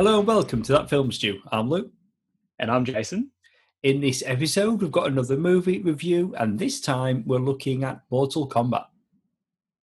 Hello and welcome to That Film Stew. I'm Luke. And I'm Jason. In this episode, we've got another movie review, and this time we're looking at Mortal Kombat.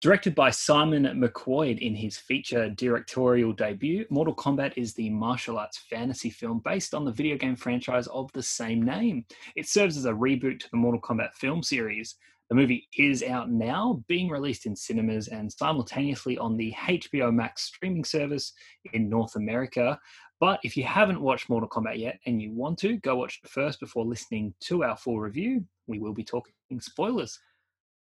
Directed by Simon McQuoid in his feature directorial debut, Mortal Kombat is the martial arts fantasy film based on the video game franchise of the same name. It serves as a reboot to the Mortal Kombat film series. The movie is out now, being released in cinemas and simultaneously on the HBO Max streaming service in North America. But if you haven't watched Mortal Kombat yet and you want to, go watch it first before listening to our full review. We will be talking spoilers.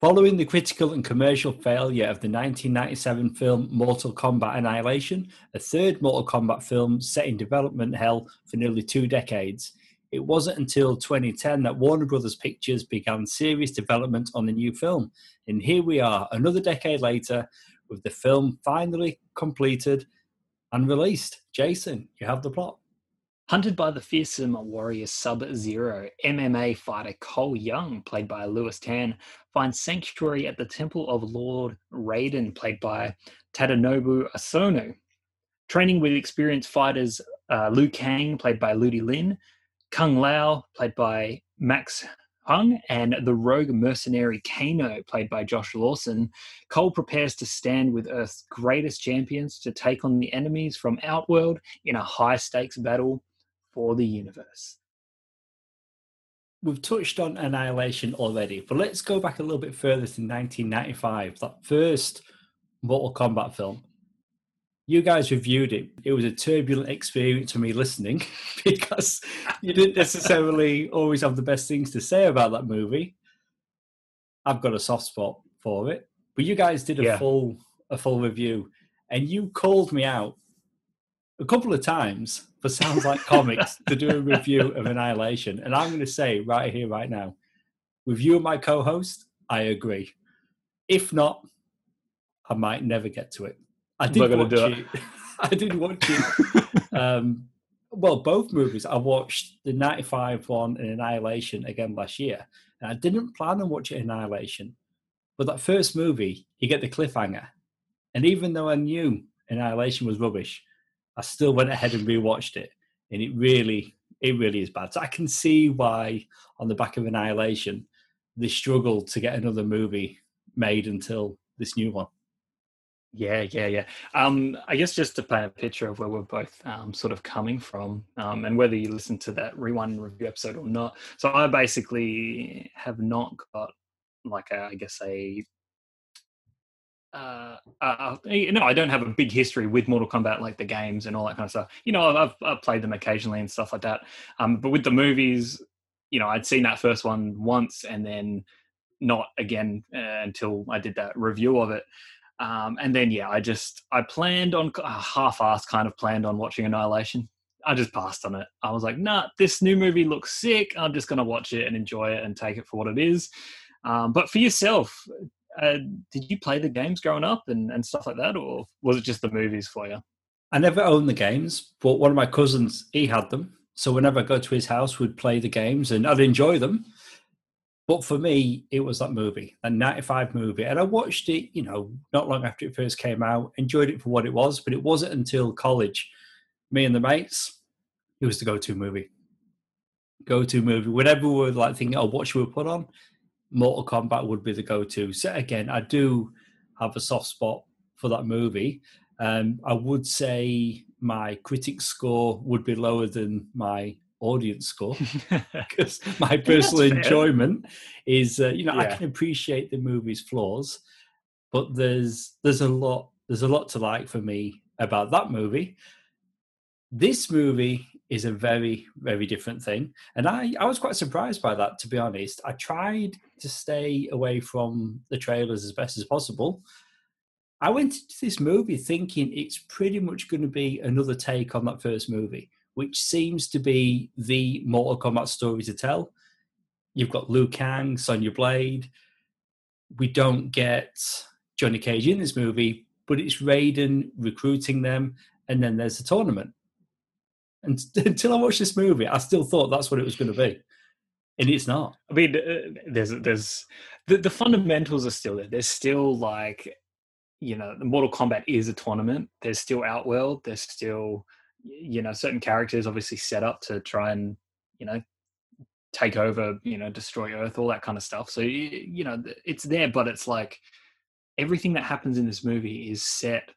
Following the critical and commercial failure of the 1997 film Mortal Kombat Annihilation, a third Mortal Kombat film set in development hell for nearly two decades, it wasn't until 2010 that Warner Brothers Pictures began serious development on the new film. And here we are, another decade later, with the film finally completed and released. Jason, you have the plot. Hunted by the fearsome warrior Sub Zero, MMA fighter Cole Young, played by Lewis Tan, finds sanctuary at the temple of Lord Raiden, played by Tadanobu Asano. Training with experienced fighters uh, Liu Kang, played by Ludi Lin, Kung Lao, played by Max Huang, and the rogue mercenary Kano, played by Josh Lawson, Cole prepares to stand with Earth's greatest champions to take on the enemies from Outworld in a high stakes battle for the universe. We've touched on Annihilation already, but let's go back a little bit further to 1995, that first Mortal Kombat film. You guys reviewed it. It was a turbulent experience for me listening because you didn't necessarily always have the best things to say about that movie. I've got a soft spot for it, but you guys did a yeah. full a full review, and you called me out a couple of times for Sounds Like Comics to do a review of Annihilation. And I'm going to say right here, right now, with you and my co host, I agree. If not, I might never get to it. I did watch it. it. I did watch it. um, well, both movies. I watched the 95 one and Annihilation again last year. And I didn't plan on watching Annihilation. But that first movie, you get the cliffhanger. And even though I knew Annihilation was rubbish, I still went ahead and rewatched it, and it really, it really is bad. So I can see why, on the back of Annihilation, they struggled to get another movie made until this new one. Yeah, yeah, yeah. Um, I guess just to paint a picture of where we're both um, sort of coming from, um, and whether you listen to that rewind and review episode or not. So I basically have not got like a, I guess a uh, uh, I don't have a big history with Mortal Kombat, like the games and all that kind of stuff. You know, I've, I've played them occasionally and stuff like that. Um, but with the movies, you know, I'd seen that first one once and then not again uh, until I did that review of it. Um, and then, yeah, I just, I planned on, uh, half-assed kind of planned on watching Annihilation. I just passed on it. I was like, nah, this new movie looks sick. I'm just to watch it and enjoy it and take it for what it is. Um, but for yourself, uh, did you play the games growing up and, and stuff like that, or was it just the movies for you? I never owned the games, but one of my cousins he had them. So whenever I go to his house, we'd play the games and I'd enjoy them. But for me, it was that movie, that 95 movie. And I watched it, you know, not long after it first came out, enjoyed it for what it was, but it wasn't until college, me and the mates, it was the go to movie. Go to movie. Whenever we were like thinking, oh, what should we put on? Mortal Kombat would be the go-to. So again, I do have a soft spot for that movie. Um, I would say my critic score would be lower than my audience score because my personal yeah, enjoyment is, uh, you know, yeah. I can appreciate the movie's flaws, but there's there's a lot there's a lot to like for me about that movie. This movie is a very very different thing and i i was quite surprised by that to be honest i tried to stay away from the trailers as best as possible i went into this movie thinking it's pretty much going to be another take on that first movie which seems to be the mortal kombat story to tell you've got liu kang sonya blade we don't get johnny cage in this movie but it's raiden recruiting them and then there's the tournament and until I watched this movie, I still thought that's what it was going to be, and it's not. I mean, uh, there's there's the, the fundamentals are still there. There's still like, you know, the Mortal Kombat is a tournament. There's still Outworld. There's still you know certain characters obviously set up to try and you know take over you know destroy earth all that kind of stuff. So you know it's there but it's like everything that happens in this movie is set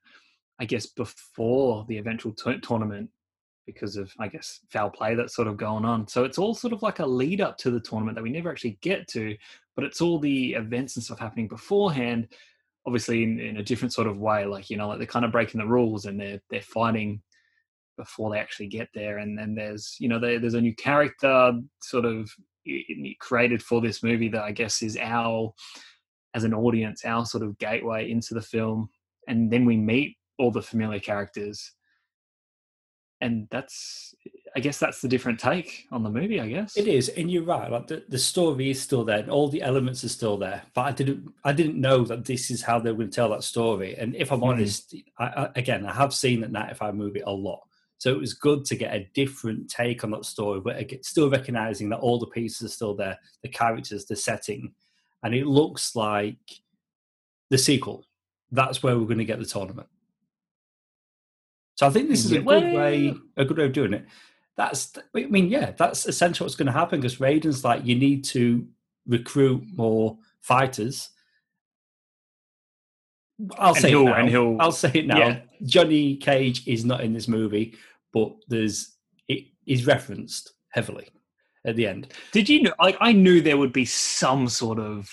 i guess before the eventual t- tournament because of i guess foul play that's sort of going on. So it's all sort of like a lead up to the tournament that we never actually get to but it's all the events and stuff happening beforehand obviously in, in a different sort of way like you know like they're kind of breaking the rules and they're they're fighting before they actually get there. And then there's you know they, there's a new character sort of created for this movie that i guess is our as an audience our sort of gateway into the film. And then we meet all the familiar characters. And that's i guess that's the different take on the movie i guess. It is and you're right like the, the story is still there and all the elements are still there but i didn't i didn't know that this is how they were going to tell that story. And if i'm mm-hmm. honest I, I, again i have seen that 95 movie a lot so it was good to get a different take on that story, but still recognizing that all the pieces are still there, the characters, the setting, and it looks like the sequel. That's where we're going to get the tournament. So I think this is a good way, a good way of doing it. That's, I mean, yeah, that's essentially what's going to happen because Raiden's like, you need to recruit more fighters. I'll say it now. And he'll, I'll say it now. Yeah. Johnny Cage is not in this movie but there's it is referenced heavily at the end. Did you know? Like, I knew there would be some sort of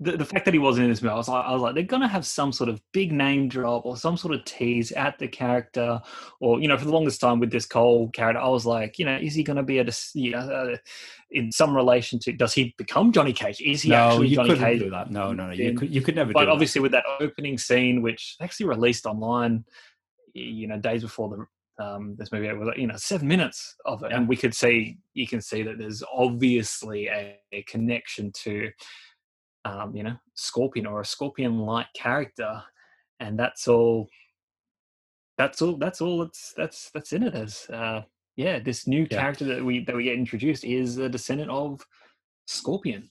the, the fact that he wasn't in this movie. I was, like, I was like, they're gonna have some sort of big name drop or some sort of tease at the character, or you know, for the longest time with this Cole character, I was like, you know, is he gonna be a you know, uh, in some relation to? Does he become Johnny Cage? Is he no, actually you Johnny couldn't Cage? Do that. No, no, no. You could, you could never. Do that. But obviously, that. with that opening scene, which actually released online, you know, days before the um, this movie. It was you know seven minutes of it, yeah. and we could see you can see that there's obviously a, a connection to um, you know Scorpion or a Scorpion-like character, and that's all. That's all. That's all. That's that's that's in it as uh, yeah. This new yeah. character that we that we get introduced is a descendant of Scorpion.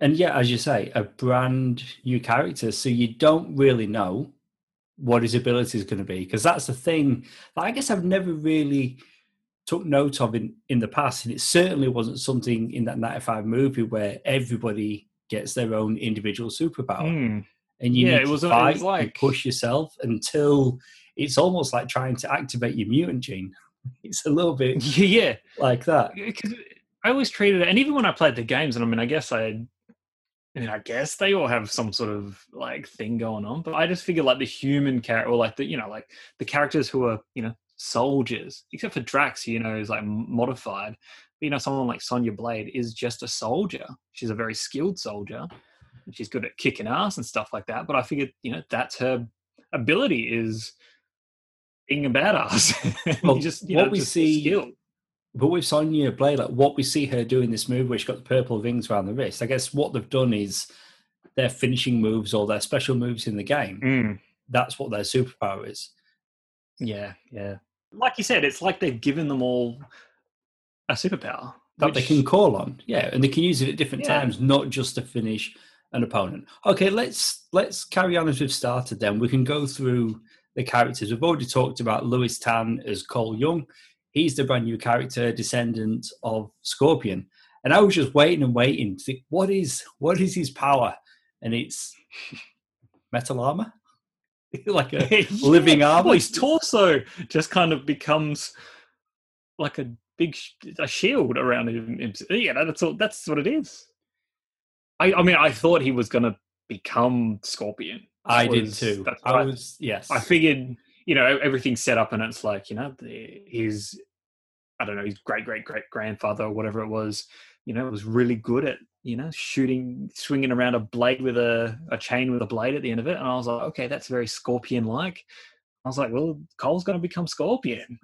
And yeah, as you say, a brand new character. So you don't really know what his ability is going to be because that's the thing that I guess I've never really took note of in, in the past, and it certainly wasn't something in that 95 movie where everybody gets their own individual superpower. Mm. And you yeah, need it was, to fight like... push yourself until it's almost like trying to activate your mutant gene. It's a little bit yeah like that. Because I always treated it, and even when I played the games, and I mean, I guess I I mean, I guess they all have some sort of like thing going on, but I just figure like the human character, or like the you know, like the characters who are you know soldiers, except for Jax, you know, is like modified. But, you know, someone like Sonya Blade is just a soldier. She's a very skilled soldier. And she's good at kicking ass and stuff like that. But I figured, you know, that's her ability is being a badass. Well, just you what know, we see skill. But with Sonya Blade, like what we see her do in this move, where she's got the purple rings around the wrist, I guess what they've done is their finishing moves or their special moves in the game. Mm. That's what their superpower is. Yeah, yeah. Like you said, it's like they've given them all a superpower that which... they can call on. Yeah, and they can use it at different yeah. times, not just to finish an opponent. Okay, let's let's carry on as we've started. Then we can go through the characters. We've already talked about Lewis Tan as Cole Young he's the brand new character, descendant of Scorpion. And I was just waiting and waiting to think, what is what is his power? And it's metal armor, like a yeah. living armor. Well, his torso just kind of becomes like a big a shield around him. Yeah, that's all. That's what it is. I, I mean, I thought he was going to become Scorpion. I was, did too. I was yes. I figured you know everything's set up and it's like you know his i don't know his great great great grandfather or whatever it was you know was really good at you know shooting swinging around a blade with a, a chain with a blade at the end of it. And i was like okay that's very scorpion like i was like well cole's going to become scorpion.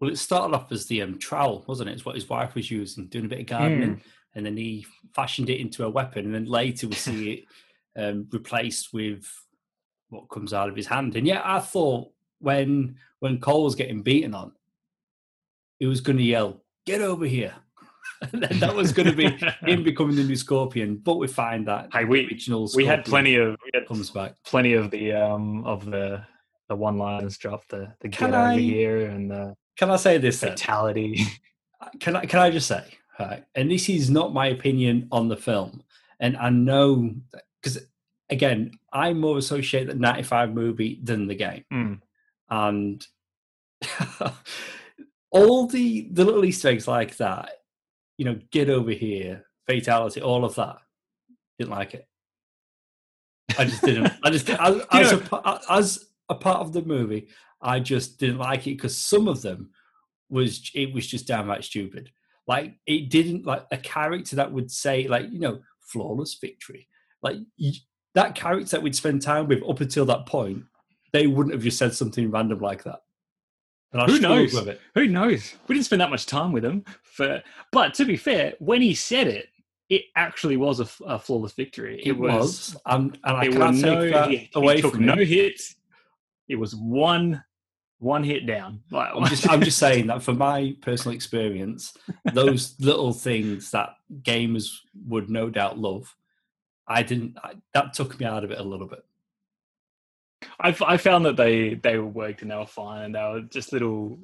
Well it started off as the um, trowel wasn't it? It's what his wife was using doing a bit of gardening mm. and then he fashioned it into a weapon and then later we see it um, replaced with what comes out of his hand. And yet I thought when when Cole was getting beaten on, he was going to yell, "Get over here!" and that was going to be him becoming the new Scorpion. But we find that hey, we original we had plenty of we had comes back plenty of the um of the the one liners drop, the the Can get over here and the Can I say this? Then? fatality. Can I? Can I just say, right? And this is not my opinion on the film, and I know because again, I more associate the '95 movie than the game, Mm. and all the the little Easter eggs like that, you know, get over here, fatality, all of that, didn't like it. I just didn't. I just as, as, a, as a part of the movie, I just didn't like it because some of them was it was just downright stupid. Like it didn't like a character that would say like you know flawless victory. Like y that character that we'd spend time with up until that point, they wouldn't have just said something random like that. And I Who knows? it. Who knows? We didn't spend that much time with him. For but to be fair, when he said it, it actually was a flawless victory. It, was, and, and I can't was take no, that he, he away took from no hits. It was one one hit down. Like I'm just, I'm just saying that for my personal experience, those little things that gamers would no doubt love, I didn't. I, that took me out of it a little bit. I, f- I found that they they were worked and they were fine and they were just little.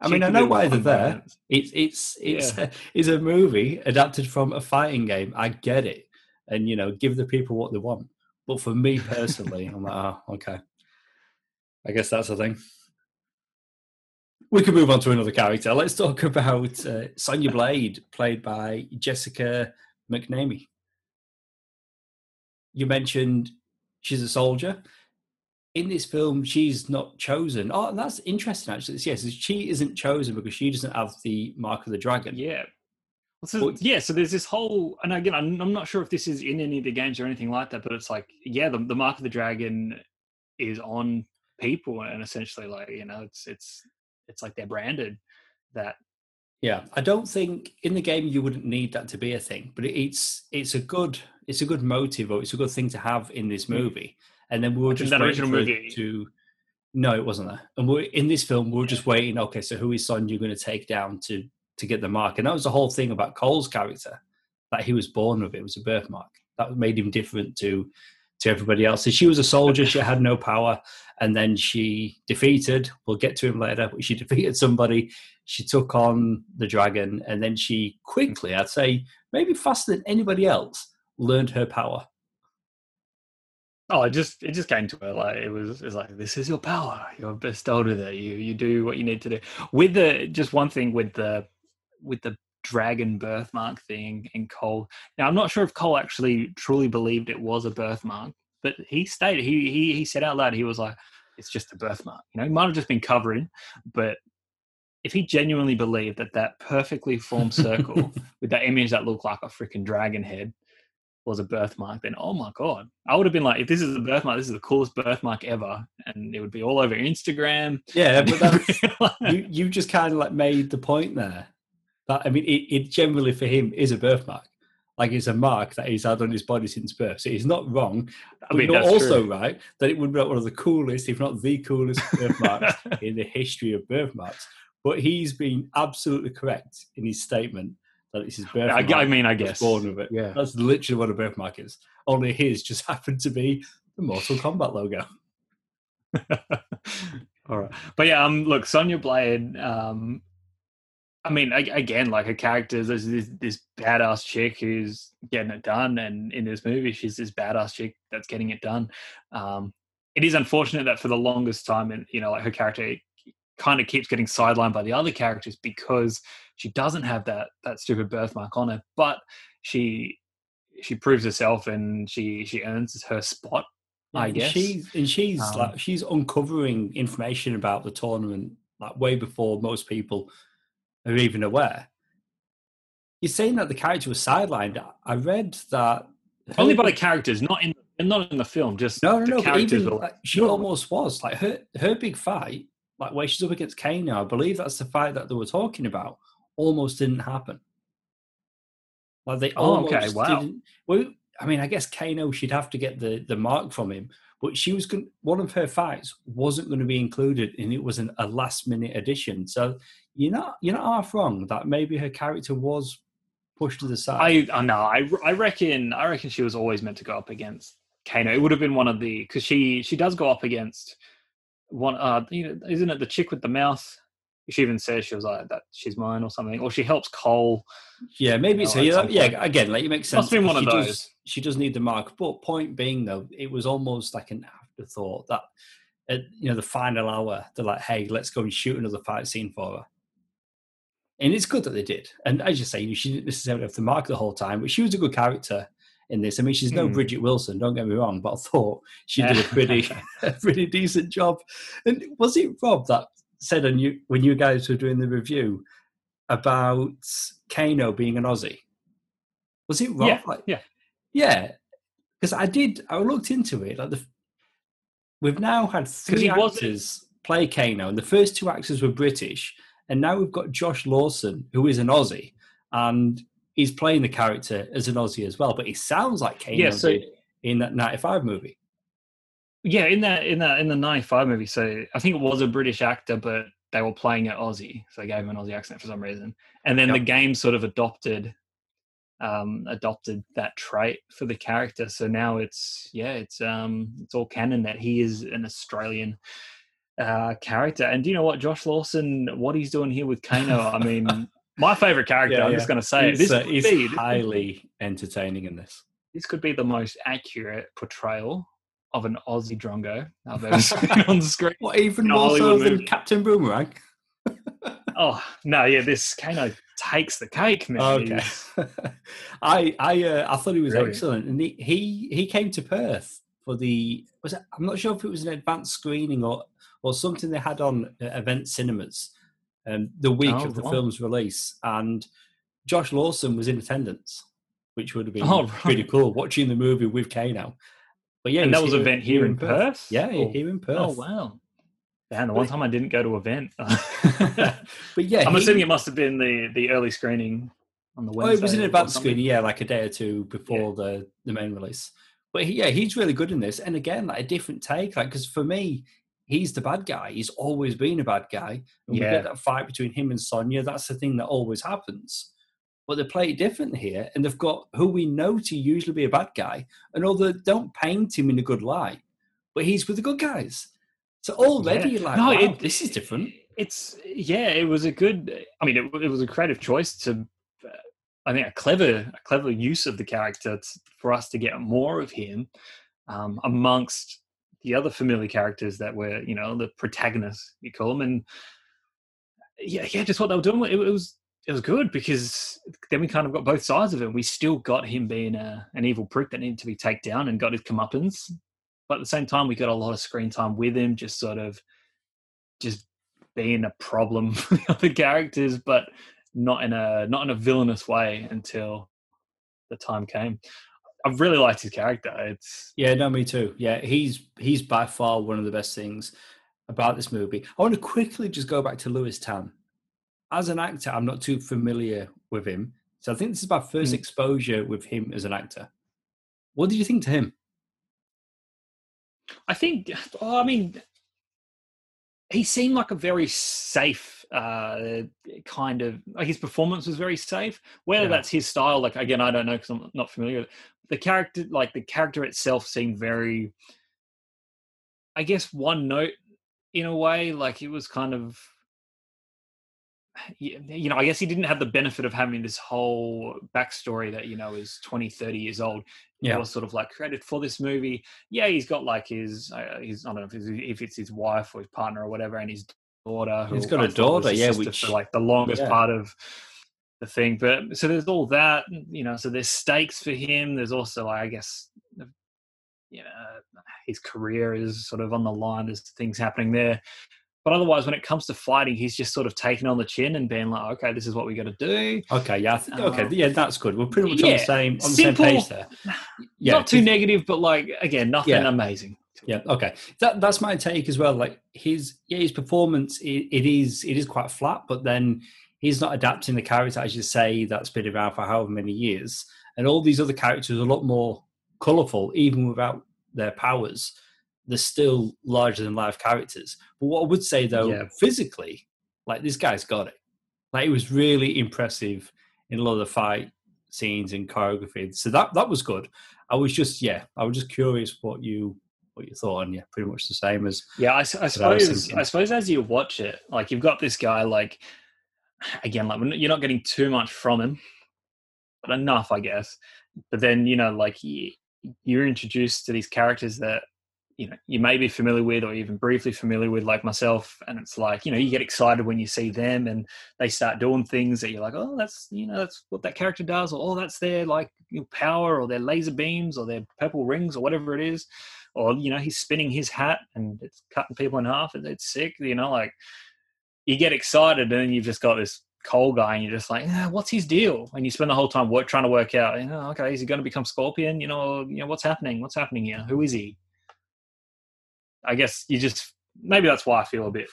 I mean, I know why they're there. It's it's it's it's a movie adapted from a fighting game. I get it, and you know, give the people what they want. But for me personally, I'm like, oh, okay. I guess that's the thing. We can move on to another character. Let's talk about uh, Sonya Blade, played by Jessica McNamee. You mentioned she's a soldier. In this film, she's not chosen. Oh, that's interesting, actually. Yes, she isn't chosen because she doesn't have the mark of the dragon. Yeah. Well, so, yeah, so there's this whole, and again, I'm, I'm not sure if this is in any of the games or anything like that, but it's like, yeah, the, the mark of the dragon is on people, and essentially, like, you know, it's it's it's like they're branded. That Yeah, I don't think in the game you wouldn't need that to be a thing, but it's it's a good it's a good motive or it's a good thing to have in this hmm. movie. And then we were just that waiting original movie- to. No, it wasn't there. And we're in this film. We are just waiting. Okay, so who is Sonya going to take down to to get the mark? And that was the whole thing about Cole's character that he was born with. It was a birthmark that made him different to to everybody else. So she was a soldier. She had no power, and then she defeated. We'll get to him later. But she defeated somebody. She took on the dragon, and then she quickly, I'd say, maybe faster than anybody else, learned her power. oh, it just it just came to her like it was it's like this is your power. You're bestowed with it. You you do what you need to do. With the just one thing with the with the dragon birthmark thing in Cole. Now I'm not sure if Cole actually truly believed it was a birthmark, but he stated he he he said out loud he was like it's just a birthmark. You know, he might have just been covering, but if he genuinely believed that that perfectly formed circle with that image that looked like a freaking dragon head was a birthmark, then oh my god, I would have been like, if this is a birthmark, this is the coolest birthmark ever, and it would be all over Instagram. Yeah, but that's, you you just kind of like made the point there. That I mean, it, it generally for him is a birthmark. Like it's a mark that he's had on his body since birth. So he's not wrong. I mean, you're also true. right that it would be one of the coolest, if not the coolest, birthmarks in the history of birthmarks. But he's been absolutely correct in his statement that it's his I, birthmark. I mean, I guess. born with it. Yeah. That's literally what a birthmark is. Only his just happened to be the Mortal Kombat logo. All right, but yeah, um, look, Sonya Blade. Um, I mean, a- again, like her character is this, this this badass chick who's getting it done, and in this movie, she's this badass chick that's getting it done. Um, it is unfortunate that for the longest time, and you know, like her character kind of keeps getting sidelined by the other characters because she doesn't have that that stupid birthmark on her, but she she proves herself and she she earns her spot. I and guess. she's and she's Um, like she's uncovering information about the tournament like way before most people are even aware. You're saying that the character was sidelined. I read that Only by the characters, not in not in the film. Just no, no, the no. But characters. even like, she almost was like her her big fight, like where she's up against Kano. I believe that's the fight that they were talking about. Almost didn't happen. Like they Oh, almost okay, wow. didn't. Well, I mean, I guess Kano she'd have to get the the mark from him, but she was going. One of her fights wasn't going to be included, and it was an, a last minute addition. So you're not you're not half wrong that maybe her character was pushed to the side. I I know. I I reckon I reckon she was always meant to go up against Kano. It would have been one of the because she she does go up against one. Uh, you know, isn't it the chick with the mouth? She even says she was like that. She's mine or something, or she helps Cole. Yeah, maybe it's know, yeah. Again, like it makes sense. Must been one she of does- those. she does need the mark, but point being though, it was almost like an afterthought that at you know the final hour, they're like, "Hey, let's go and shoot another fight scene for her." And it's good that they did. And as you say, she didn't necessarily have the mark the whole time, but she was a good character in this. I mean, she's no Hmm. Bridgette Wilson, don't get me wrong, but I thought she did a pretty, a pretty decent job. And was it Rob that said on you when you guys were doing the review about Kano being an Aussie? Was it Rob? Yeah, Like- yeah. yeah. Because I did, I looked into it. Like the, we've now had three actors play Kano, and the first two actors were British, and now we've got Josh Lawson, who is an Aussie, and he's playing the character as an Aussie as well. But he sounds like Kano Yeah, so- in that '95 movie. Yeah, in that in that in the '95 movie. So I think it was a British actor, but they were playing it Aussie, so they gave him an Aussie accent for some reason. And then the game sort of adopted um adopted that trait for the character. So now it's yeah, it's um it's all canon that he is an Australian uh character. And do you know what, Josh Lawson, what he's doing here with Kano? I mean, my favorite character. Yeah, I'm yeah. just going to say. He's, This, uh, could he's be, highly entertaining in this. this could be the most accurate portrayal of an Aussie drongo I've ever seen on screen. What even more so than movie. Captain Boomerang? Oh no, yeah, this Kano takes the cake, man. Okay. I I uh, I thought he was Brilliant. excellent, and he, he he came to Perth for the was it, I'm not sure if it was an advanced screening or or something they had on uh, event cinemas, um, the week Oh, of the right. film's release, and Josh Lawson was in attendance, which would have been Oh, pretty cool watching the movie with Kano. But yeah, and that was an event here in Perth. Yeah, Oh, here in oh, Perth. Oh wow. Man, the one time I didn't go to event. but yeah, I'm he- assuming it must have been the the early screening on the Oh, Wednesday. it was an advanced screening, yeah, like a day or two before the the main release. But he, yeah, he's really good in this, and again, like a different take. Like, because for me, he's the bad guy. He's always been a bad guy. And we get that fight between him and Sonya. That's the thing that always happens. But they play it different here, and they've got who we know to usually be a bad guy, and although they don't paint him in a good light, but he's with the good guys. So already, Yeah. like, No, wow, it- this is different. It's yeah, it was a good. I mean, it, it was a creative choice to. uh, I think a clever, a clever use of the character t- for us to get more of him um, amongst the other familiar characters that were, you know, the protagonists you call them, and yeah, yeah, just what they were doing. It, it was it was good because then we kind of got both sides of it. We still got him being a, an evil prick that needed to be taken down and got his comeuppance, but at the same time, we got a lot of screen time with him, just sort of just being a problem for the other characters, but not in a not in a villainous way until the time came. I really liked his character. It's Yeah, no, me too. Yeah, he's he's by far one of the best things about this movie. I want to quickly just go back to Lewis Tan. As an actor, I'm not too familiar with him, so I think this is my first Mm. exposure with him as an actor. What did you think to him? I think well, I mean he seemed like a very safe uh kind of like his performance was very safe whether Yeah. that's his style like again i don't know because i'm not familiar with it. the character like the character itself seemed very i guess one note in a way like it was kind of you know i guess he didn't have the benefit of having this whole backstory that you know is 20 30 years old Yeah. was sort of like created for this movie. Yeah, he's got like his, uh, his I don't know if it's, if it's his wife or his partner or whatever, and his daughter. He's got a I thought was daughter, yeah, which- like the longest yeah. part of the thing. But so there's all that, you know. So there's stakes for him. There's also, I guess, you know, his career is sort of on the line. There's things happening there. But otherwise, when it comes to fighting, he's just sort of taken on the chin and being like, "Okay, this is what we got to do." Okay, yeah, think, okay, Um, yeah, that's good. We're pretty much on the same on the same page there. Yeah, Not too negative, but like again, nothing Yeah. amazing. Yeah, okay. That that's my take as well. Like his yeah, his performance it, it is it is quite flat, but then he's not adapting the character as you say that's been around for however many years. And all these other characters are a lot more colourful, even without their powers. They're still larger than life characters. But what I would say though, Yeah. physically, like this guy's got it. Like it was really impressive in a lot of the fight scenes and choreography. So that that was good. I was just yeah, I was just curious what you what you thought, and yeah, pretty much the same as Yeah, I, I I suppose. thinking. I suppose as you watch it, like you've got this guy, like again, like you're not getting too much from him, but enough, I guess. But then you know, like you're introduced to these characters that you know you may be familiar with or even briefly familiar with, like myself, and it's like you know you get excited when you see them and they start doing things that you're like, oh, that's you know that's what that character does, or oh, that's their like power or their laser beams or their purple rings or whatever it is or you know he's spinning his hat and it's cutting people in half and it's sick you know like you get excited and you've just got this Cole guy and you're just like ah, what's his deal? And you spend the whole time work, trying to work out you know okay is he going to become scorpion? You know you know what's happening? What's happening here? Who is he i guess you just maybe that's why i feel a bit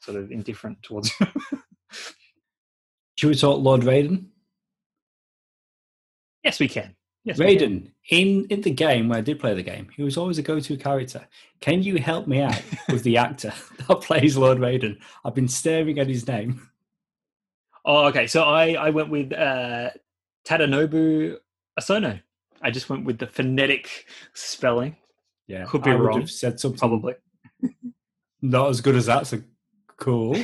sort of indifferent towards him. Should we talk Lord Raiden? yes we can yes. Raiden, in, in the game where I did play the game, he was always a go to character. Can you help me out with the actor that plays Lord Raiden? I've been staring at his name. oh okay so i i went with uh tadanobu asano i just went with the phonetic spelling Yeah, Could be I would wrong, have said something probably not as good as that. So cool.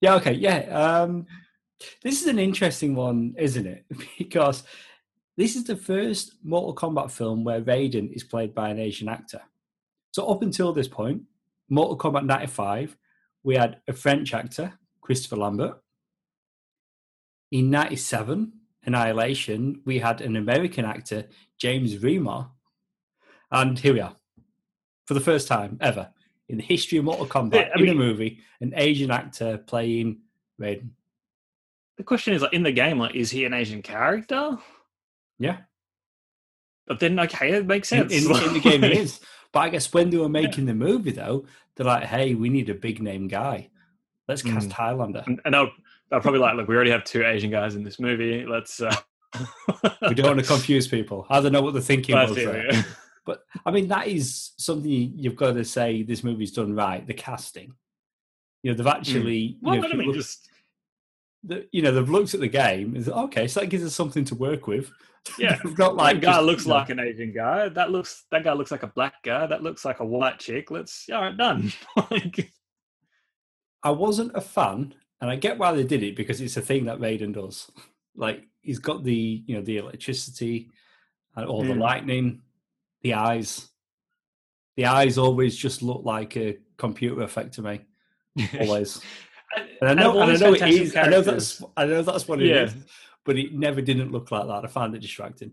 yeah. Okay. Yeah. Um, this is an interesting one, isn't it? Because this is the first Mortal Kombat film where Raiden is played by an Asian actor. So up until this point, Mortal Kombat '95, we had a French actor, Christopher Lambert. In '97, Annihilation, we had an American actor, James Remar. And here we are, for the first time ever in the history of Mortal Kombat Yeah, I in a movie, an Asian actor playing Raiden. the question is like in the game like is he an asian character Yeah, but then okay it makes sense in, in the game he is. But I guess when they were making the movie, though, they're like, "Hey, we need a big name guy. Let's cast Mm. Highlander. and and they'll, they'll probably like look we already have two asian guys in this movie let's uh We don't want to confuse people. I don't know what the thinking That's was it, yeah. But I mean, that is something you- you've got to say. This movie's done right. The casting. You know, they've actually. You well know, i mean look- just the, you know, they've looked at the game and said, okay, so that gives us something to work with. Yeah, not like that guy just, looks you know, like an asian guy that looks that guy looks like a black guy that looks like a white chick let's all right done like I wasn't a fan, and I get why they did it because it's a thing that Raiden does. Like he's got the you know the electricity and all the Mm. lightning, the eyes. The eyes always just look like a computer effect to me. Always. And I know, and I know it fantastic. I know that's. I know that's what it Yeah. is. But it never didn't look like that. I found it distracting.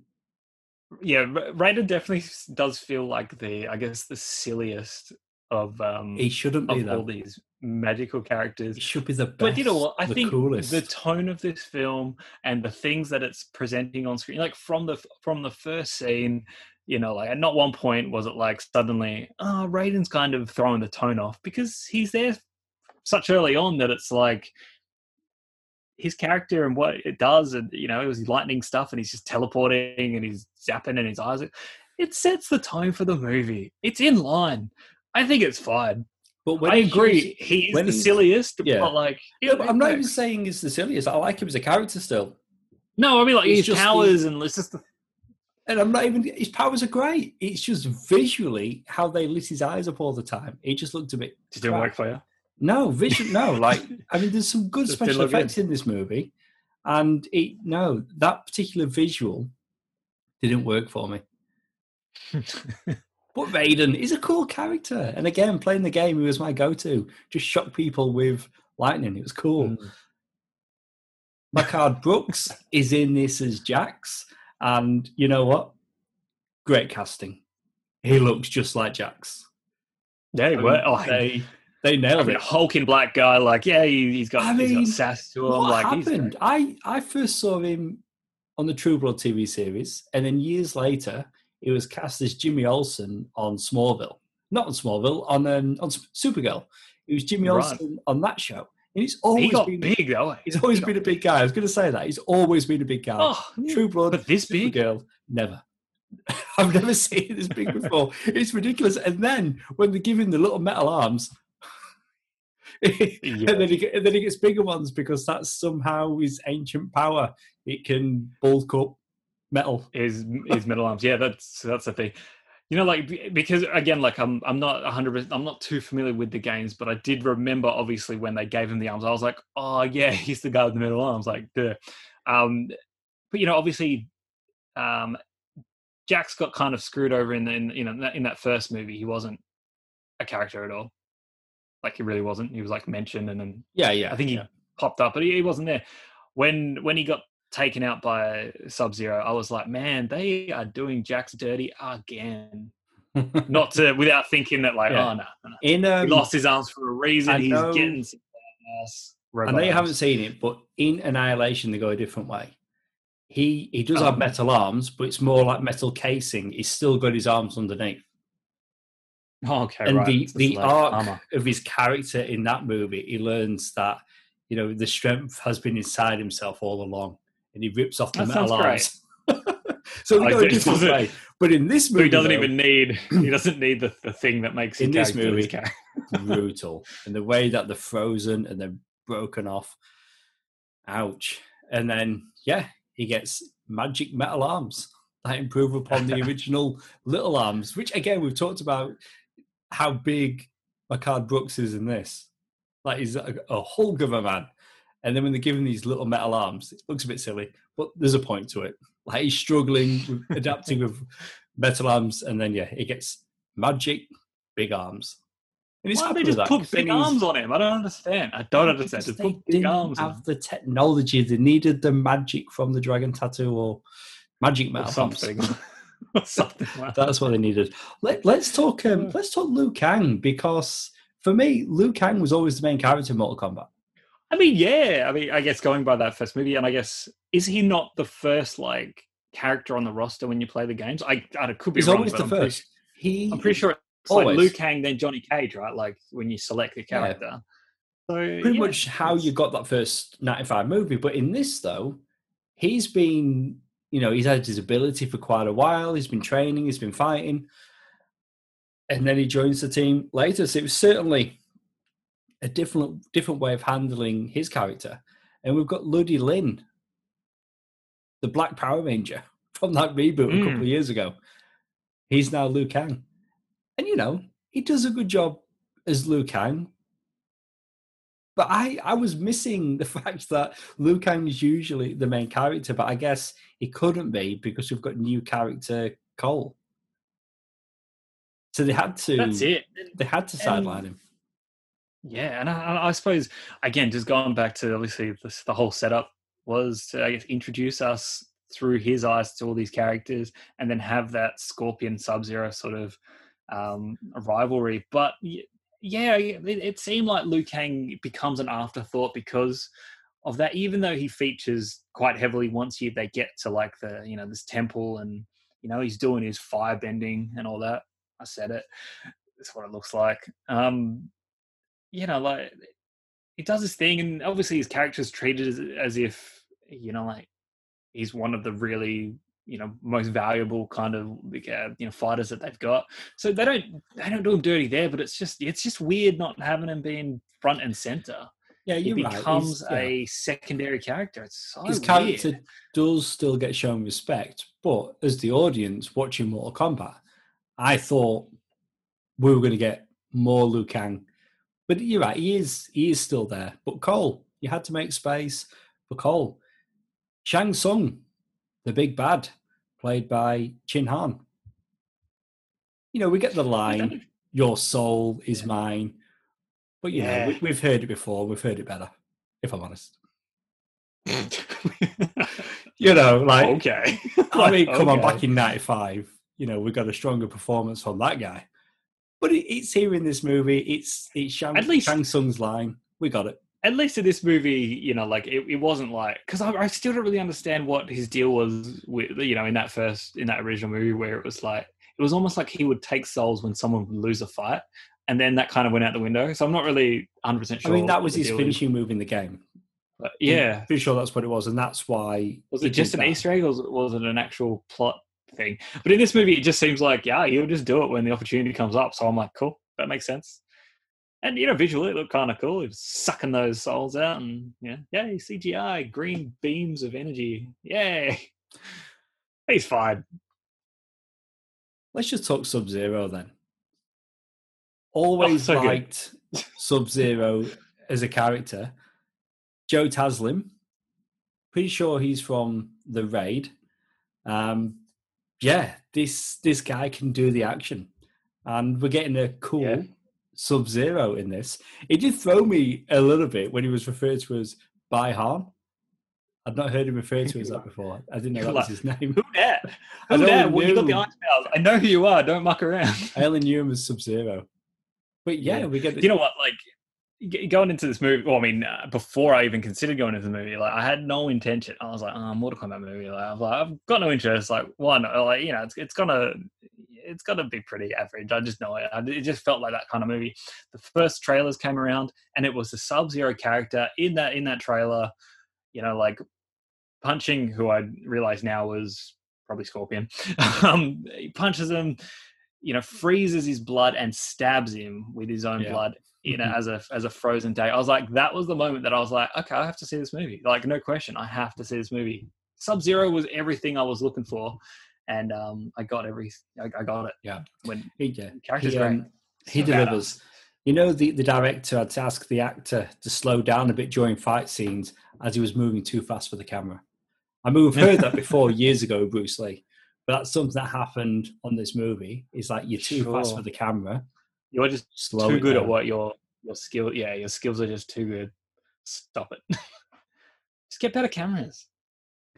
yeah Ra- definitely does feel like the i guess the silliest of um He shouldn't be all these magical characters He should be the best. But you know what? I think coolest. the tone of this film and the things that it's presenting on screen, like from the from the first scene, you know, like at not one point was it like suddenly, oh, Raiden's kind of throwing the tone off because he's there such early on that it's like his character and what it does, and you know, it was lightning stuff, and he's just teleporting and he's zapping and his eyes. It sets the tone for the movie. It's in line. I think it's fine. but when I agree. shoots- He is when the he's- silliest, yeah. but like, No, but I'm not even saying he's the silliest. I like him as a character still. No, I mean like It's his just the- powers and it's just the, And I'm not even his powers are great. It's just visually how they lit his eyes up all the time. It just looked a bit didn't crap. work for you. No, vision no, like I mean there's some good special good. effects in this movie. And it no, that particular visual didn't work for me. But Raiden is a cool character. And again, playing the game, he was my go-to. Just shock people with lightning. It was cool. Mm. Mehcad Brooks is in this as Jax, and you know what? Great casting. He looks just like Jax. yeah, I he mean. Oh, they they I nailed mean, it. hulking black guy, like yeah, he, he's got I he's mean, got sass to him. What like he's happened? I I first saw him on the True Blood TV series, and then years later, he was cast as Jimmy Olsen on Smallville. Not on Smallville, on um, on Supergirl. He was Jimmy Right. Olsen on that show, and he's he always got been big though. Eh? he's always He been a big guy. I was going to say that he's always been a big guy. Oh, True Blood, but this big. girl, never. I've never seen it this big before. It's ridiculous. And then when they give him the little metal arms, Yeah. and then he and then he gets bigger ones because that's somehow his ancient power. It can bulk up metal. his his middle arms. Yeah, that's that's the thing. You know, like because again, like I'm I'm not 100. I'm not too familiar with the games, but I did remember obviously when they gave him the arms, I was like, oh yeah, he's the guy with the metal arms, like duh. Um, but you know, obviously, um Jax got kind of screwed over in the, in you know in that, in that first movie. He wasn't a character at all. Like he really wasn't. He was like mentioned, and then Yeah, yeah. I think he yeah. popped up, but he, he wasn't there. When when he got taken out by Sub Zero, I was like, man, they are doing Jax dirty again. Not to without thinking that like, Yeah. oh no, no, no. in he um, lost his arms for a reason. I He's know- getting some ass. I know you haven't seen it, but in Annihilation they go a different way. He he does Oh. have metal arms, but it's more like metal casing. He's still got his arms underneath. Oh, okay, and right. the It's the like arc armor. of his character in that movie, he learns that you know the strength has been inside himself all along, and he rips off the That metal arms. so I go a different way. But in this So movie, he doesn't though, even need. He doesn't need the, the thing that makes In this movie, brutal, and the way that they're frozen and they're broken off, ouch. And then yeah, he gets magic metal arms that improve upon the original little arms, which again we've talked about how big Mehcad Brooks is in this. Like he's a, a Hulk of a man. And then when they give him these little metal arms, it looks a bit silly, but there's a point to it. Like he's struggling with adapting with metal arms, and then yeah, he gets magic big arms. And he's Why they just that, put big arms on him? I don't understand. I don't understand. Just they put big didn't arms on have the technology. They needed the magic from the dragon tattoo or magic metal or something. something like. That's what they needed. Let, let's talk. Um, let's talk Liu Kang because for me, Liu Kang was always the main character in Mortal Kombat. I mean, yeah. I mean, I guess going by that first movie, and I guess is he not the first like character on the roster when you play the games? I, I could be He's wrong, always the I'm pretty, first. He, I'm pretty sure it's Always. like Liu Kang then Johnny Cage, right? Like when you select the Yeah. character. So pretty yeah, much how you got that first 95 movie. But in this, though, he's been, you know, he's had his ability for quite a while. He's been training, he's been fighting. And then he joins the team later. So it was certainly a different different way of handling his character. And we've got Ludi Lin, the Black Power Ranger from that reboot a couple Mm. of years ago. He's now Liu Kang. And, you know, he does a good job as Liu Kang, but I, I was missing the fact that Liu Kang is usually the main character, but I guess he couldn't be because we've got new character Cole. So they had to That's it. they had to sideline him. Yeah, and I, I suppose again, just going back to obviously this, the whole setup was to I guess introduce us through his eyes to all these characters, and then have that Scorpion Sub Zero sort of um, rivalry. But yeah, it, it seemed like Liu Kang becomes an afterthought because of that. Even though he features quite heavily once you they get to like the you know this temple and you know he's doing his fire bending and all that. I said it. That's what it looks like. Um, you know, like he does his thing, and obviously his character's treated as, as if you know, like he's one of the really you know most valuable kind of uh, you know fighters that they've got. So they don't they don't do him dirty there, but it's just it's just weird not having him being front and center. Yeah, He right. becomes He's- yeah. a secondary character. It's so his weird. character does still get shown respect, but as the audience watching Mortal Kombat, I thought we were going to get more Liu Kang. But you're right, he is he is still there. But Cole, you had to make space for Cole. Shang Tsung, the big bad, played by Chin Han. You know, we get the line, "Your soul is Yeah. mine," but you Yeah. know, we, we've heard it before. We've heard it better, if I'm honest. You know, like okay. I mean, come on, back in '95, you know, we got a stronger performance from that guy. But it, it's here in this movie. It's it's Shang, At least- Shang Tsung's line. We got it. at least in this movie, you know, like it, it wasn't like because I, I still don't really understand what his deal was with you know in that first in that original movie where it was like it was almost like he would take souls when someone would lose a fight, and then that kind of went out the window. So I'm not really 100 percent sure. I mean, that was his finishing move in the game. But yeah, pretty sure that's what it was, and that's why was he it just an that. Easter egg or was it an actual plot thing? But in this movie, it just seems like yeah, he'll just do it when the opportunity comes up. So I'm like, cool, that makes sense. And you know, visually it looked kind of cool. He was sucking those souls out, and yeah, yay, CGI, green beams of energy, yay. He's fine. let's just talk Sub Zero then. Always so liked Sub Zero as a character. Joe Taslim, pretty sure he's from the raid. Um, yeah, this this guy can do the action, and we're getting a cool Yeah. Sub Zero in this. It did throw me a little bit when he was referred to as Bi-Han. I'd not heard him referred to as that before. I didn't know that was his name. Who that? Who that? Well, you got the ice powers. I know who you are. Don't muck around. I only knew him as Sub Zero. But yeah, Yeah. we get Do you know what? Like going into this movie. Well, I mean, uh, before I even considered going into the movie, like I had no intention. I was like, oh, Mortal Kombat movie. Like, I was like, I've got no interest. Like, one, like you know, it's it's gonna it's gonna be pretty average. I just know it. I, it just felt like that kind of movie. The first trailers came around, and it was the Sub Zero character in that in that trailer. You know, like punching who I realize now was probably Scorpion. um, he punches him, you know, freezes his blood and stabs him with his own Yeah. blood. You know, Mhm. as a as a frozen day. I was like, that was the moment that I was like, okay, I have to see this movie. Like, no question, I have to see this movie. Sub Zero was everything I was looking for, and um, I got every, I, I got it. Yeah. when He, yeah, character's he, um, he delivers. You know, the, the director had to ask the actor to slow down a bit during fight scenes as he was moving too fast for the camera. I mean, we've heard that before years ago, Bruce Lee, but that's something that happened on this movie. It's like you're too fast for the camera. You're just Slow too good at what your your skill. Yeah, your skills are just too good. Stop it. just get better cameras.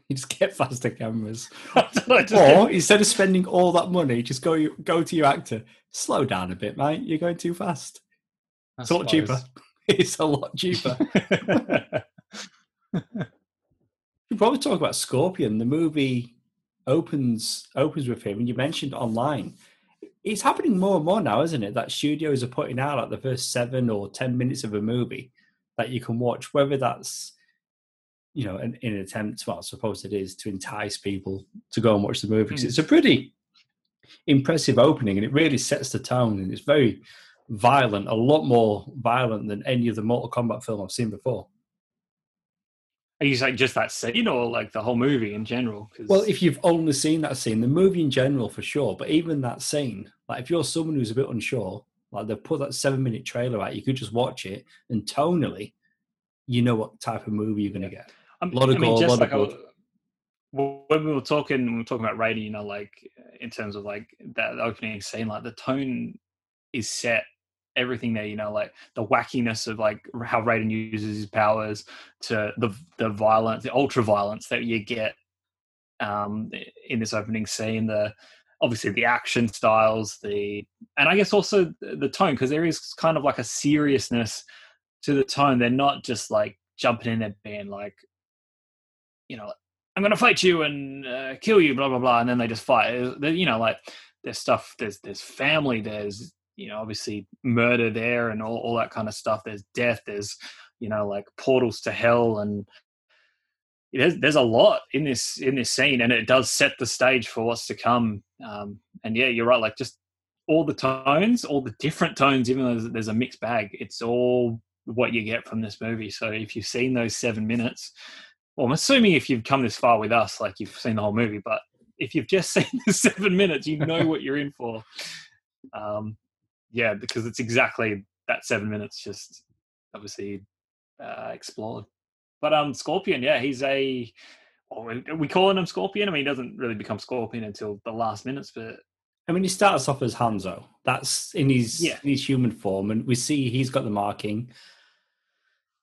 You just get faster cameras. Just get- or instead of spending all that money, just go go to your actor. Slow down a bit, mate. You're going too fast. I It's a lot cheaper. It's a lot cheaper. We probably talk about Scorpion. The movie opens opens with him, and you mentioned online. It's happening more and more now, isn't it? That studios are putting out like the first seven or ten minutes of a movie that you can watch, whether that's you know, in, in an attempt, well, I suppose it is to entice people to go and watch the movie. 'cause Mm. It's a pretty impressive opening, and it really sets the tone, and it's very violent, a lot more violent than any of the Mortal Kombat film I've seen before. Are you saying just that scene or like the whole movie in general? 'Cause- Well, if you've only seen that scene, the movie in general for sure, but even that scene, like if you're someone who's a bit unsure, like they've put that seven minute trailer out, you could just watch it and tonally, you know what type of movie you're going to get. I'm- lot of I mean, gore, just lot of like I blood. was- uh, when we were talking, when we were talking about rating, you know, like in terms of like that opening scene, like the tone is set. Everything there, you know, like the wackiness of like how Raiden uses his powers to the the violence, the ultra violence that you get um, in this opening scene. The obviously the action styles, the and I guess also the tone because there is kind of like a seriousness to the tone. They're not just like jumping in there being like, you know, I'm to fight you and uh, kill you, blah blah blah, and then they just fight. You know, like there's stuff. There's there's family. There's you know obviously murder there and all, all that kind of stuff. There's death. There's you know like portals to hell and there's there's a lot in this in this scene and it does set the stage for what's to come um and yeah you're right like just all the tones all the different tones even though there's, a mixed bag it's all what you get from this movie so if you've seen those seven minutes well i'm assuming if you've come this far with us like you've seen the whole movie but if you've just seen the seven minutes you know what you're in for um yeah because it's exactly that seven minutes just obviously uh explored but um, Scorpion, yeah, he's a. Well, we- calling him Scorpion? I mean, he doesn't really become Scorpion until the last minutes, but I mean, he starts off as Hanzo. That's in his Yeah. in his human form, and we see he's got the marking.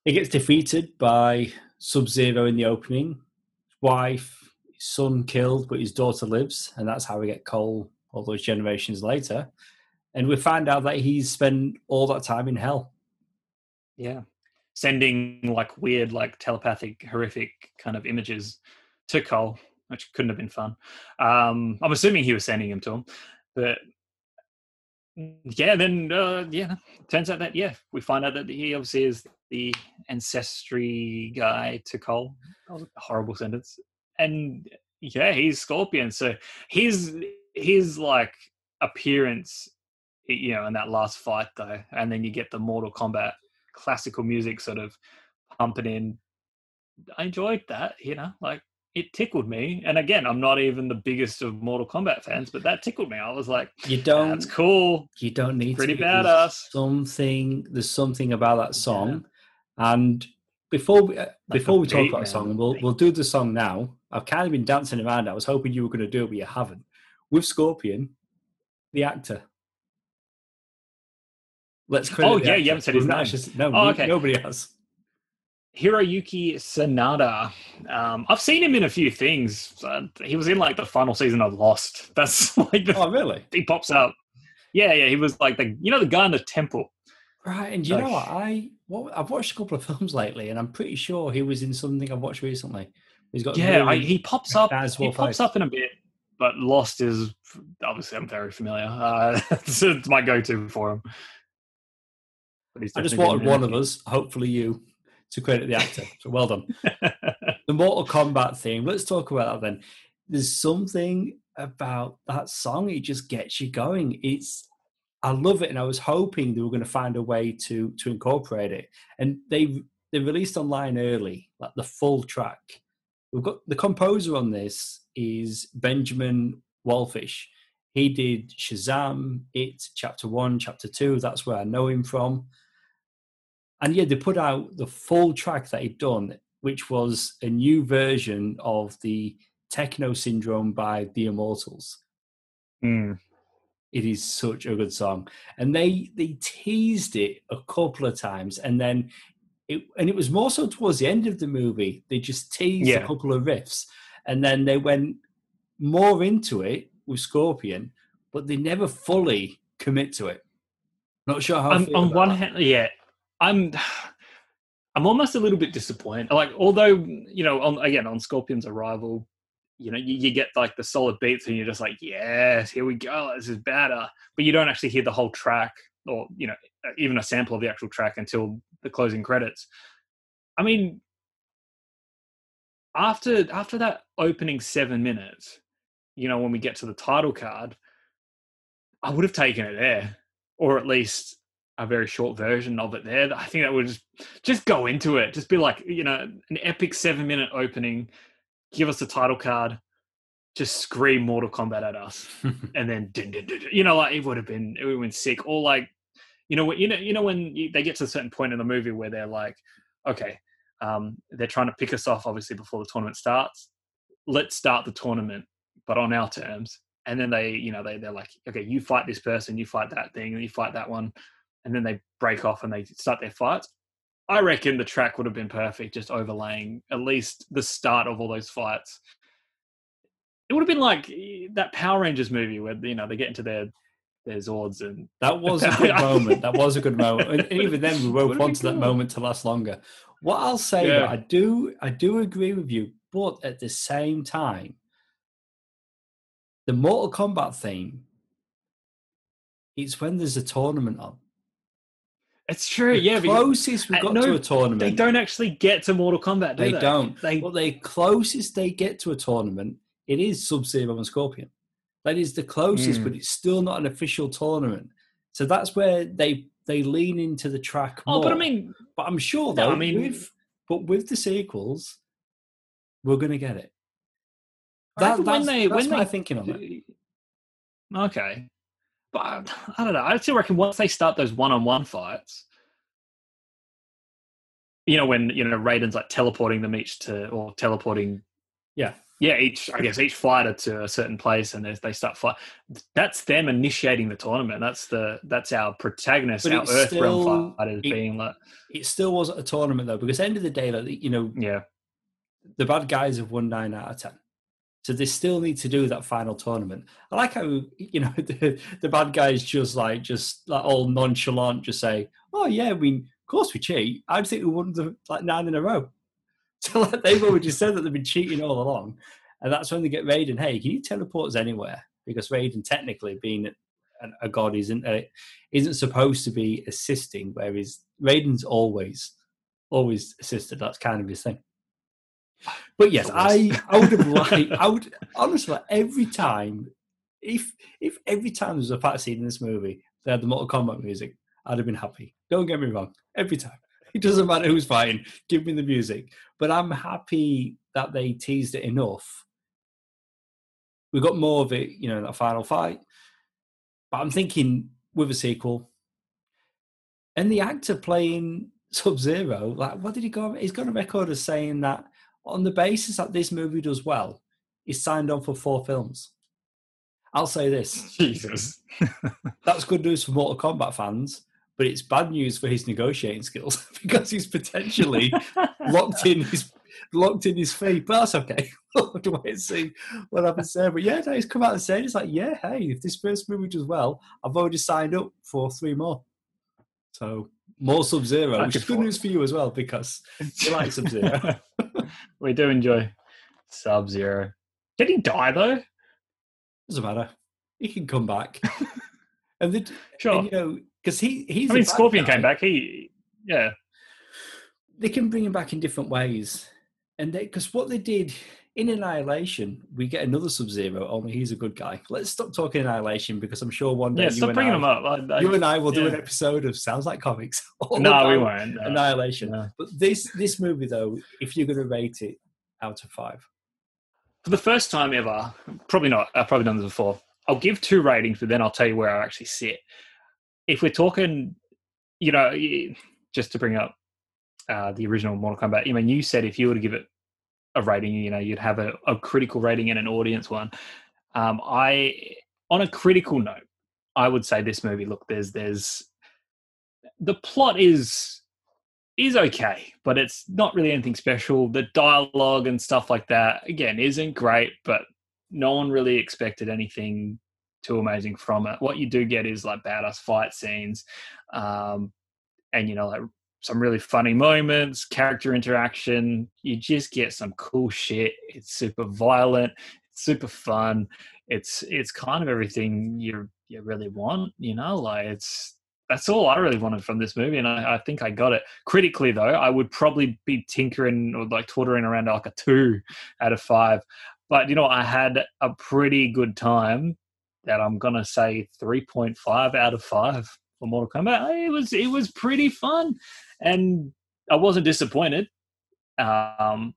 He gets defeated by Sub Zero in the opening. His wife, his son killed, but his daughter lives, and that's how we get Cole all those generations later. And we find out that he's spent all that time in hell. yeah, sending like weird, like telepathic, horrific kind of images to Cole, which couldn't have been fun. Um, I'm assuming he was sending him to him, but yeah, then uh, yeah, turns out that yeah, we find out that he obviously is the ancestry guy to Cole. That was a horrible sentence, and yeah, he's Scorpion. So his his like appearance, you know, in that last fight though, and then you get the Mortal Kombat classical music sort of pumping in. I enjoyed that, you know, like it tickled me. And again, I'm not even the biggest of Mortal Kombat fans, but that tickled me. I was like, You don't. that's cool. You don't need Pretty to. There's badass. Something. There's something about that song, and before we uh, before we talk about the man, song, we'll beat. we'll do the song now. I've kind of been dancing around. I was hoping you were going to do it, but you haven't. With Scorpion, the actor. Let's credit. Oh, yeah, you haven't said his not name. actually- no, Oh, okay. nobody has. Hiroyuki Sanada. Um, I've seen him in a few things. Uh, he was in like the final season of Lost. That's like the, Oh, really? he pops up. Yeah, yeah, he was like the you know the guy in the temple. Right, and you know what? I what I've watched a couple of films lately, and I'm pretty sure he was in something I've watched recently. He's got Yeah, I, he pops up. He pops face. up in a bit, but Lost is obviously I'm very familiar. Uh, it's, it's my go-to for him. I just wanted one of us, hopefully you, to credit the actor. So well done. The Mortal Kombat theme. Let's talk about that then. There's something about that song; it just gets you going. It's I love it, and I was hoping they were going to find a way to to incorporate it. And they they released online early, like the full track. We've got the composer on this is Benjamin Wallfisch. He did Shazam, It, Chapter One, Chapter Two. That's where I know him from. And yeah, they put out the full track that he'd done, which was a new version of the Techno Syndrome by The Immortals. Mm. It is such a good song, and they they teased it a couple of times, and then it and it was more so towards the end of the movie. They just teased Yeah. a couple of riffs, and then they went more into it with Scorpion, but they never fully commit to it. Not sure how. On, feel on about one hand, yeah, I'm. I'm almost a little bit disappointed. Like, although you know, on again on Scorpion's arrival, you know, you, you get like the solid beats, and you're just like, yes, here we go, this is better. But you don't actually hear the whole track, or you know, even a sample of the actual track until the closing credits. I mean, after after that opening seven minutes, you know, when we get to the title card, I would have taken it there, or at least a very short version of it there. I think that would just just go into it. Just be like, you know, an epic seven minute opening. Give us the title card. Just scream Mortal Kombat at us, and then dun, dun, dun, you know, like it would have been it would have been sick. Or like, you know, what you know, you know when you, they get to a certain point in the movie where they're like, okay, um, they're trying to pick us off obviously before the tournament starts. Let's start the tournament, but on our terms. And then they, you know, they they're like, okay, you fight this person, you fight that thing, and you fight that one and then they break off and they start their fights. I reckon the track would have been perfect, just overlaying at least the start of all those fights. It would have been like eh, that Power Rangers movie where you know they get into their their Zords and That was a good moment. That was a good moment. And even then, we been wanted that moment to last longer. What I'll say, Yeah. I do, I do agree with you, but at the same time, the Mortal Kombat theme, it's when there's a tournament on. It's true. The yeah, closest we got no, to a tournament. they don't actually get to Mortal Kombat. Do They they, don't. They But the closest they get to a tournament, it is Sub Zero and Scorpion. That is the closest, Mm. but it's still not an official tournament. So that's where they they lean into the track more. oh, but I mean, But I'm sure No, though, I mean- with, but with the sequels, we're gonna get it. That, reckon when that's they- that's when my they- thinking on it. okay, but I, I don't know. I still reckon once they start those one-on-one fights, you know, when you know Raiden's like teleporting them each to or teleporting Yeah, yeah, each I guess each fighter to a certain place, and they, they start fight. That's them initiating the tournament. That's the that's our protagonist, But our Earth still- Realm fighters it- being like, it still wasn't a tournament though, because at the end of the day, like you know, yeah, the bad guys have won nine out of ten. So they still need to do that final tournament. I like how you know the, the bad guys just like just like all nonchalant, just say, "Oh yeah, I mean, of course we cheat. I think we won the like nine in a row." So like, they've already said that they've been cheating all along, and that's when they get Raiden. Hey, can you teleport us anywhere? Because Raiden, technically being a, a god, isn't uh, isn't supposed to be assisting, whereas Raiden's always always assisted. That's kind of his thing. But yes, I, I would have liked, I would honestly every time, if if every time there was a fight scene in this movie, they had the Mortal Kombat music, I'd have been happy. Don't get me wrong, every time. it doesn't matter who's fighting. Give me the music. But I'm happy that they teased it enough. We got more of it, you know, in that final fight. But I'm thinking with a sequel, and the actor playing Sub Zero, like, what did he go? He's got a record of saying that on the basis that this movie does well, he's signed on for four films. I'll say this: Jesus, that's good news for Mortal Kombat fans, but it's bad news for his negotiating skills because he's potentially locked in his locked in his fee. But that's okay. we'll have to wait and see what happens there. But yeah, no, he's come out and said it's like, yeah, hey, if this first movie does well, I've already signed up for three more. So more Sub Zero, which is good news for you as well because you like Sub Zero. we do enjoy Sub Zero. Did he die though? Doesn't matter. He can come back. and the, sure, and, you know, because he he's. I mean, Scorpion guy. came back. He, yeah. They can bring him back in different ways, and because what they did in Annihilation, we get another Sub Zero. Only he's a good guy. Let's stop talking Annihilation because I'm sure one day yeah, you and I, up. I, I, you and I will yeah. do an episode of Sounds Like Comics. no, we won't. No. Annihilation. No. But this this movie though, if you're going to rate it out of five, for the first time ever, probably not. I've probably done this before. I'll give two ratings, but then I'll tell you where I actually sit. If we're talking, you know, just to bring up uh, the original Mortal Kombat, I mean, you said if you were to give it a rating, you know, you'd have a, a critical rating and an audience one. Um, I, on a critical note, I would say this movie. Look, there's there's the plot is is okay, but it's not really anything special. The dialogue and stuff like that, again, isn't great, but no one really expected anything too amazing from it. What you do get is like badass fight scenes, um, and you know, like some really funny moments, character interaction. You just get some cool shit. It's super violent, it's super fun. It's it's kind of everything you you really want, you know. Like it's that's all I really wanted from this movie, and I, I, think I got it. Critically, though, I would probably be tinkering or like tottering around like a two out of five. But you know, I had a pretty good time. That I'm gonna say three point five out of five for Mortal Kombat. It was it was pretty fun, and I wasn't disappointed. Um,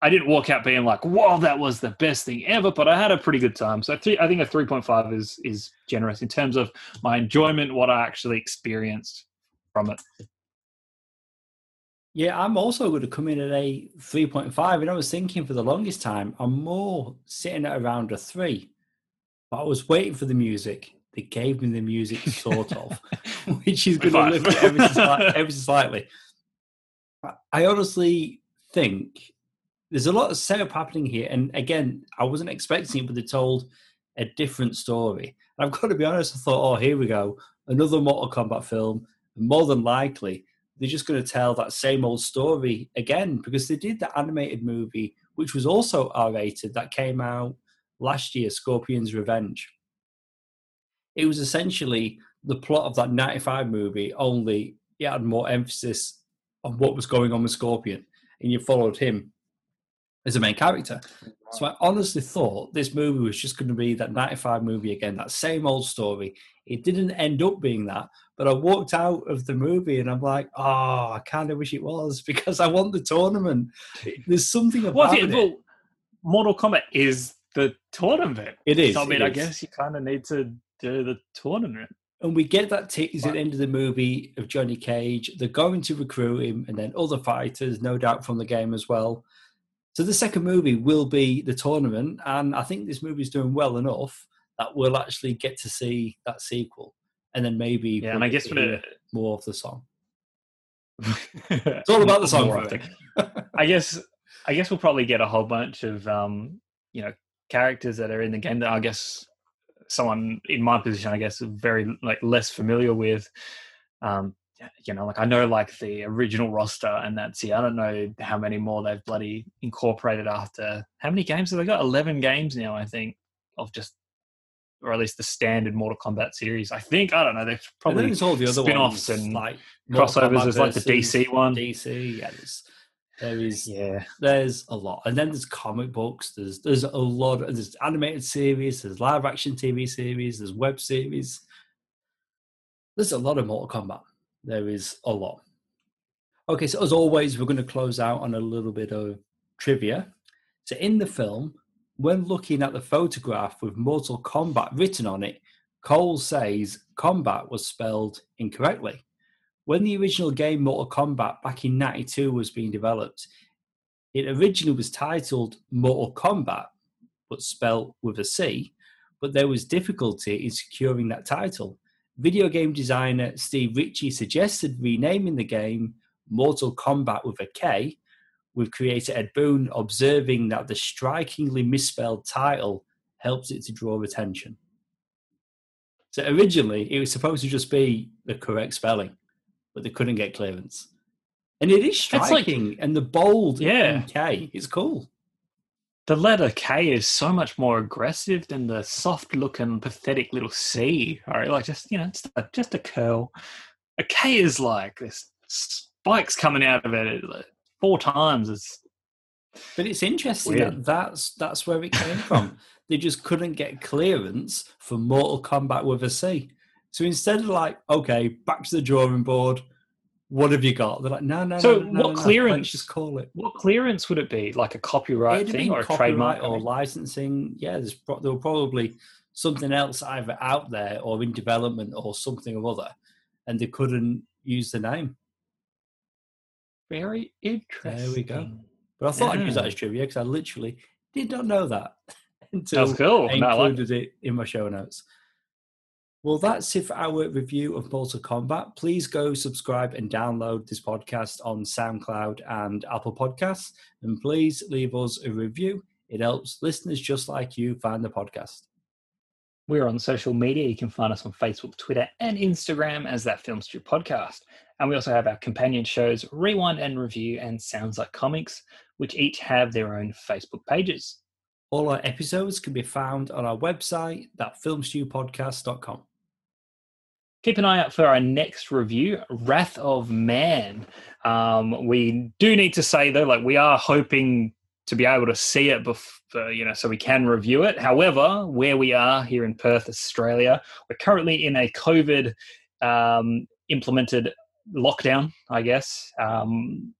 I didn't walk out being like, "Wow, that was the best thing ever," but I had a pretty good time. So I think a three point five is is generous in terms of my enjoyment, what I actually experienced from it. Yeah, I'm also going to come in at a three point five, and I was thinking for the longest time, I'm more sitting at around a three, but I was waiting for the music. They gave me the music, sort of, which is going to lift it ever so, ever so slightly. I honestly think there's a lot of setup happening here. And again, I wasn't expecting it, but they told a different story. And I've got to be honest, I thought, oh, here we go, another Mortal Kombat film. More than likely, they're just going to tell that same old story again because they did the animated movie, which was also R rated, that came out last year, Scorpion's Revenge. It was essentially the plot of that 95 movie, only it had more emphasis on what was going on with Scorpion, and you followed him as a main character. So I honestly thought this movie was just going to be that 95 movie again, that same old story. It didn't end up being that, but I walked out of the movie and I'm like, oh, I kind of wish it was because I want the tournament. There's something about well, it. Well, Mortal Kombat is the tournament. It is. So, I mean, I is. guess you kind of need to do the tournament. And we get that tease at the end of the movie of Johnny Cage. They're going to recruit him, and then other fighters, no doubt from the game as well. So the second movie will be the tournament, and I think this movie is doing well enough that we'll actually get to see that sequel, and then maybe yeah, we'll and I guess more of the song. it's all about the song. I guess I guess we'll probably get a whole bunch of um, you know characters that are in the game that I guess someone in my position, I guess, very like less familiar with. Um, you know, like I know like the original roster, and that's it. I don't know how many more they've bloody incorporated after. How many games have they got? Eleven games now, I think, of just, or at least the standard Mortal Kombat series. I think I don't know. There's probably all the other spin-offs ones, and like crossovers. There's like the DC one. DC, yeah. There's, there is yeah. There's a lot, and then there's comic books. There's there's a lot. Of, there's animated series. There's live action TV series. There's web series. There's a lot of Mortal Kombat there is a lot. Okay, so as always, we're going to close out on a little bit of trivia. So, in the film, when looking at the photograph with Mortal Kombat written on it, Cole says combat was spelled incorrectly. When the original game Mortal Kombat back in 92 was being developed, it originally was titled Mortal Kombat, but spelled with a C, but there was difficulty in securing that title. Video game designer Steve Ritchie suggested renaming the game Mortal Kombat with a K, with creator Ed Boon observing that the strikingly misspelled title helps it to draw attention. So originally, it was supposed to just be the correct spelling, but they couldn't get clearance. And it is striking, like, and the bold yeah. K is cool. The letter K is so much more aggressive than the soft-looking, pathetic little C. All right, like just you know, just a, just a curl. A K is like this spikes coming out of it four times. It's but it's interesting weird. that that's that's where it came from. they just couldn't get clearance for Mortal Kombat with a C. So instead of like, okay, back to the drawing board. What have you got? They're like, no, no. So no, no, what no, clearance? just call it. What clearance would it be? Like a copyright thing or a trademark or licensing? Yeah, there's there were probably something else either out there or in development or something or other, and they couldn't use the name. Very interesting. There we go. But I thought yeah. I'd use that as trivia because I literally did not know that until That's cool. I included like... it in my show notes. Well, that's it for our review of Mortal Kombat. Please go subscribe and download this podcast on SoundCloud and Apple Podcasts. And please leave us a review. It helps listeners just like you find the podcast. We're on social media. You can find us on Facebook, Twitter, and Instagram as that Film Stew podcast. And we also have our companion shows, Rewind and Review, and Sounds Like Comics, which each have their own Facebook pages. All our episodes can be found on our website, thatfilmstewpodcast.com. Keep an eye out for our next review, Wrath of Man. Um, we do need to say though, like we are hoping to be able to see it before, you know, so we can review it. However, where we are here in Perth, Australia, we're currently in a COVID um, implemented lockdown, I guess. Um,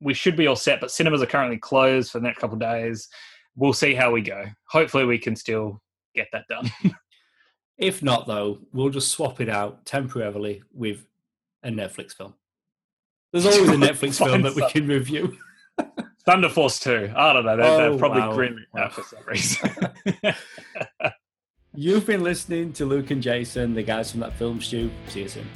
we should be all set, but cinemas are currently closed for the next couple of days. We'll see how we go. Hopefully, we can still get that done. if not, though, we'll just swap it out temporarily with a Netflix film. There's always a Netflix film that we can review. Thunder Force 2. I don't know. They're, oh, they're probably wow. greenlit now for some reason. You've been listening to Luke and Jason, the guys from that film stew. See you soon.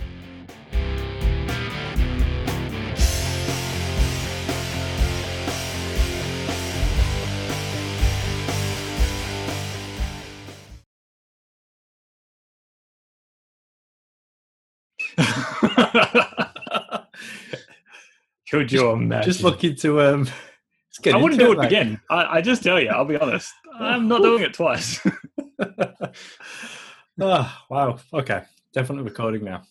Could you imagine? Just looking to um. I wouldn't do it, it again. I, I, just tell you, I'll be honest. I'm not doing it twice. oh, wow. Okay. Definitely recording now.